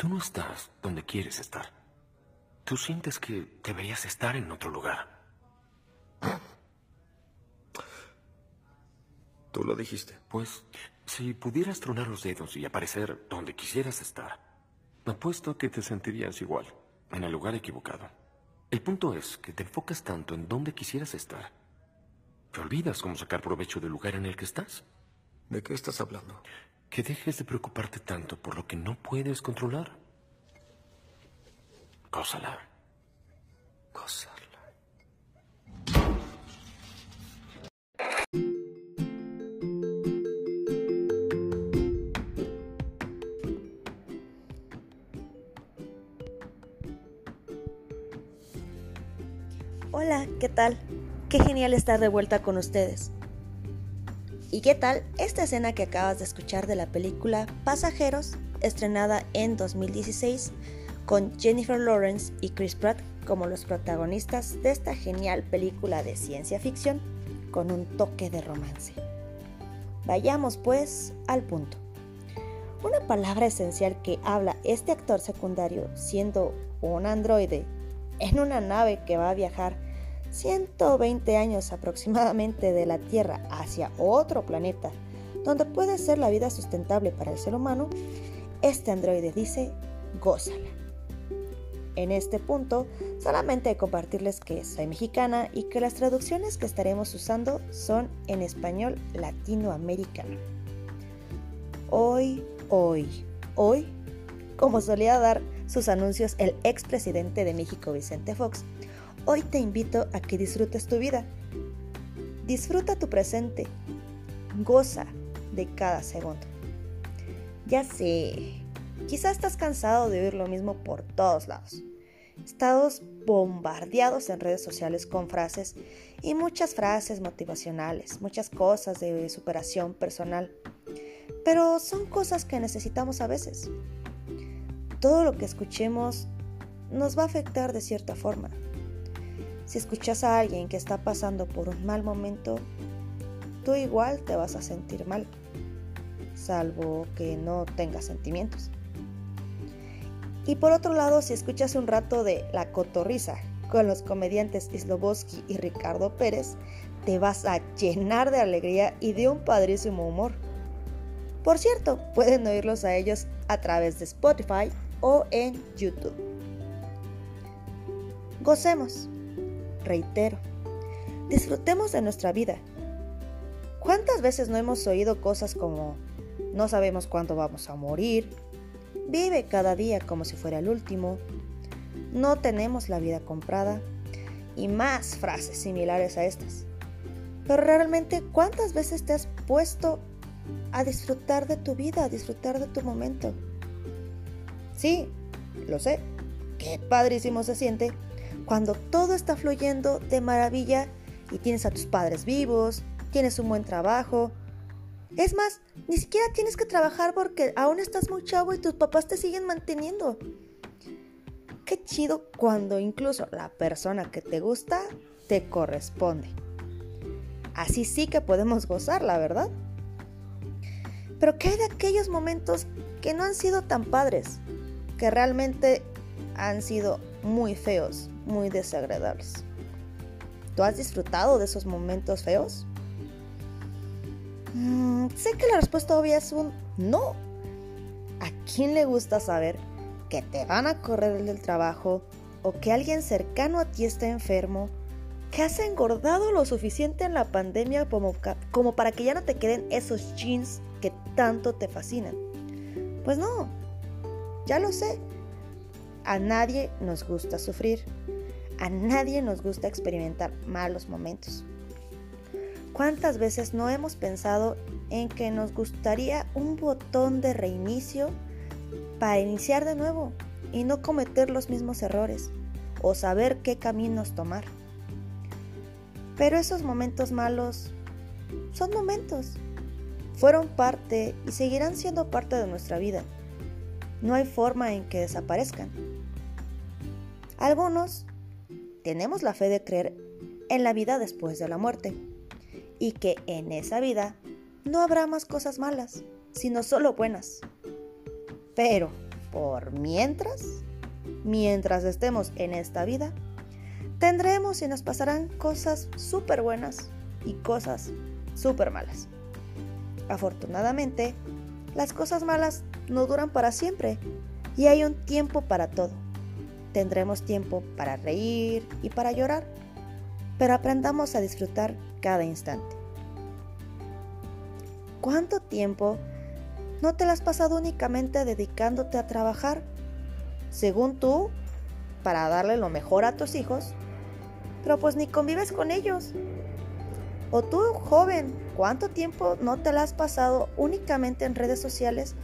Tú no estás donde quieres estar. Tú sientes que deberías estar en otro lugar. Tú lo dijiste. Pues, si pudieras tronar los dedos y aparecer donde quisieras estar, apuesto que te sentirías igual, en el lugar equivocado. El punto es que te enfocas tanto en dónde quisieras estar, que olvidas cómo sacar provecho del lugar en el que estás. ¿De qué estás hablando? Que dejes de preocuparte tanto por lo que no puedes controlar. Gózala. Gózala. Hola, ¿qué tal? Qué genial estar de vuelta con ustedes. ¿Y qué tal esta escena que acabas de escuchar de la película Pasajeros, estrenada en 2016, con Jennifer Lawrence y Chris Pratt como los protagonistas de esta genial película de ciencia ficción con un toque de romance? Vayamos pues al punto. Una palabra esencial que habla este actor secundario siendo un androide en una nave que va a viajar 120 años aproximadamente de la Tierra hacia otro planeta, donde puede ser la vida sustentable para el ser humano, este androide dice, gózala. En este punto, solamente compartirles que soy mexicana y que las traducciones que estaremos usando son en español latinoamericano. Hoy, hoy, hoy, como solía dar sus anuncios el expresidente de México Vicente Fox, Hoy te invito a que disfrutes tu vida. Disfruta tu presente. Goza de cada segundo. Ya sé, quizás estás cansado de oír lo mismo por todos lados. Estamos bombardeados en redes sociales con frases y muchas frases motivacionales, muchas cosas de superación personal. Pero son cosas que necesitamos a veces. Todo lo que escuchemos nos va a afectar de cierta forma. Si escuchas a alguien que está pasando por un mal momento, tú igual te vas a sentir mal, salvo que no tengas sentimientos. Y por otro lado, si escuchas un rato de La Cotorrisa con los comediantes Sloboski y Ricardo Pérez, te vas a llenar de alegría y de un padrísimo humor. Por cierto, pueden oírlos a ellos a través de Spotify o en YouTube. Gocemos reitero, disfrutemos de nuestra vida. ¿Cuántas veces no hemos oído cosas como no sabemos cuándo vamos a morir? Vive cada día como si fuera el último. No tenemos la vida comprada. Y más frases similares a estas. Pero realmente, ¿cuántas veces te has puesto a disfrutar de tu vida, a disfrutar de tu momento? Sí, lo sé. Qué padrísimo se siente cuando todo está fluyendo de maravilla y tienes a tus padres vivos, tienes un buen trabajo. Es más, ni siquiera tienes que trabajar porque aún estás muy chavo y tus papás te siguen manteniendo. Qué chido cuando incluso la persona que te gusta te corresponde. Así sí que podemos gozar, la verdad. Pero ¿qué hay de aquellos momentos que no han sido tan padres? Que realmente han sido muy feos, muy desagradables. ¿Tú has disfrutado de esos momentos feos? Mm, sé que la respuesta obvia es un no. ¿A quién le gusta saber que te van a correr del trabajo o que alguien cercano a ti está enfermo? ¿Que has engordado lo suficiente en la pandemia como, como para que ya no te queden esos jeans que tanto te fascinan? Pues no, ya lo sé. A nadie nos gusta sufrir. A nadie nos gusta experimentar malos momentos. ¿Cuántas veces no hemos pensado en que nos gustaría un botón de reinicio para iniciar de nuevo y no cometer los mismos errores o saber qué caminos tomar? Pero esos momentos malos son momentos. Fueron parte y seguirán siendo parte de nuestra vida. No hay forma en que desaparezcan. Algunos tenemos la fe de creer en la vida después de la muerte y que en esa vida no habrá más cosas malas, sino solo buenas. Pero por mientras, mientras estemos en esta vida, tendremos y nos pasarán cosas súper buenas y cosas súper malas. Afortunadamente, las cosas malas no duran para siempre y hay un tiempo para todo. Tendremos tiempo para reír y para llorar, pero aprendamos a disfrutar cada instante. ¿Cuánto tiempo no te lo has pasado únicamente dedicándote a trabajar, según tú, para darle lo mejor a tus hijos? Pero pues ni convives con ellos. O tú, joven, ¿cuánto tiempo no te lo has pasado únicamente en redes sociales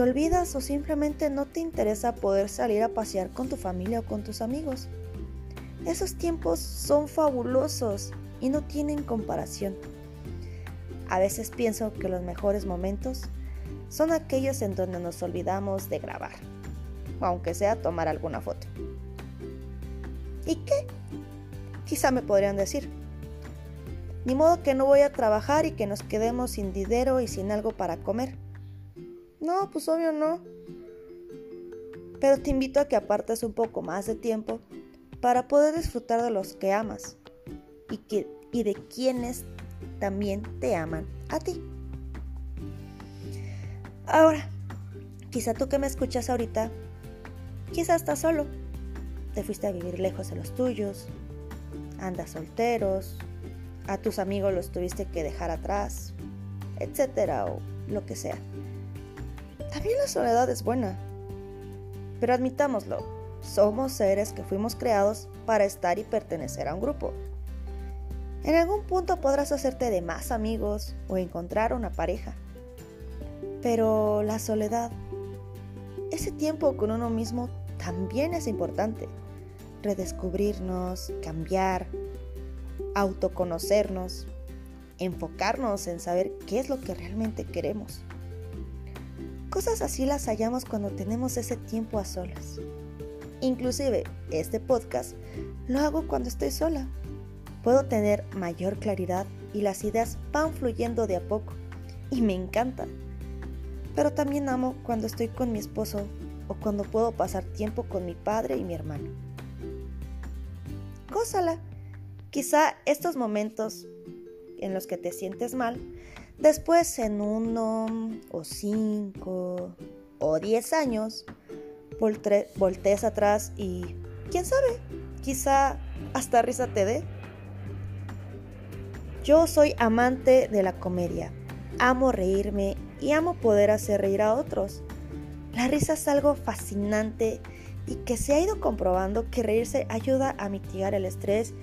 olvidas o simplemente no te interesa poder salir a pasear con tu familia o con tus amigos? Esos tiempos son fabulosos y no tienen comparación. A veces pienso que los mejores momentos son aquellos en donde nos olvidamos de grabar, aunque sea tomar alguna foto. ¿Y qué? Quizá me podrían decir, ni modo que no voy a trabajar y que nos quedemos sin dinero y sin algo para comer. No, pues obvio no. Pero te invito a que apartes un poco más de tiempo para poder disfrutar de los que amas y, que, y de quienes también te aman a ti. Ahora, quizá tú que me escuchas ahorita, quizá estás solo. Te fuiste a vivir lejos de los tuyos, andas solteros, a tus amigos los tuviste que dejar atrás, etcétera, o lo que sea. También la soledad es buena. Pero admitámoslo, somos seres que fuimos creados para estar y pertenecer a un grupo. En algún punto podrás hacerte de más amigos o encontrar una pareja. Pero la soledad, ese tiempo con uno mismo también es importante. Redescubrirnos, cambiar, autoconocernos, enfocarnos en saber qué es lo que realmente queremos. Cosas así las hallamos cuando tenemos ese tiempo a solas. Inclusive este podcast lo hago cuando estoy sola. Puedo tener mayor claridad y las ideas van fluyendo de a poco y me encanta. Pero también amo cuando estoy con mi esposo o cuando puedo pasar tiempo con mi padre y mi hermano. Gózala Quizá estos momentos en los que te sientes mal, después en uno o cinco o diez años, voltees atrás y, quién sabe, quizá hasta risa te dé. Yo soy amante de la comedia, amo reírme y amo poder hacer reír a otros. La risa es algo fascinante y que se ha ido comprobando que reírse ayuda a mitigar el estrés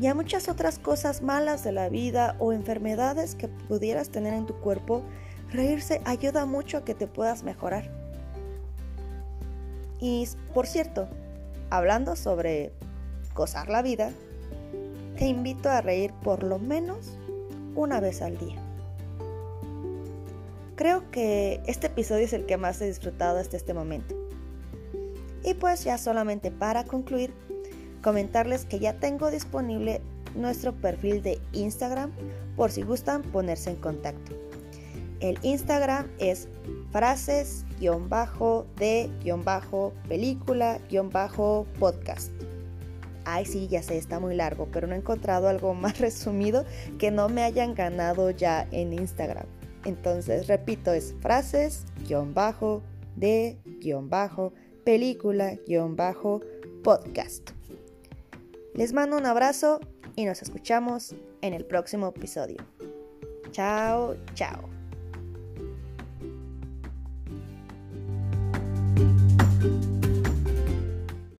y a muchas otras cosas malas de la vida o enfermedades que pudieras tener en tu cuerpo, reírse ayuda mucho a que te puedas mejorar. Y por cierto, hablando sobre gozar la vida, te invito a reír por lo menos una vez al día. Creo que este episodio es el que más he disfrutado hasta este momento. Y pues ya solamente para concluir, comentarles que ya tengo disponible nuestro perfil de Instagram por si gustan ponerse en contacto. El Instagram es frases-de-película-podcast. Ay, sí, ya sé, está muy largo, pero no he encontrado algo más resumido que no me hayan ganado ya en Instagram. Entonces, repito, es frases-de-película-podcast. Les mando un abrazo y nos escuchamos en el próximo episodio. Chao, chao.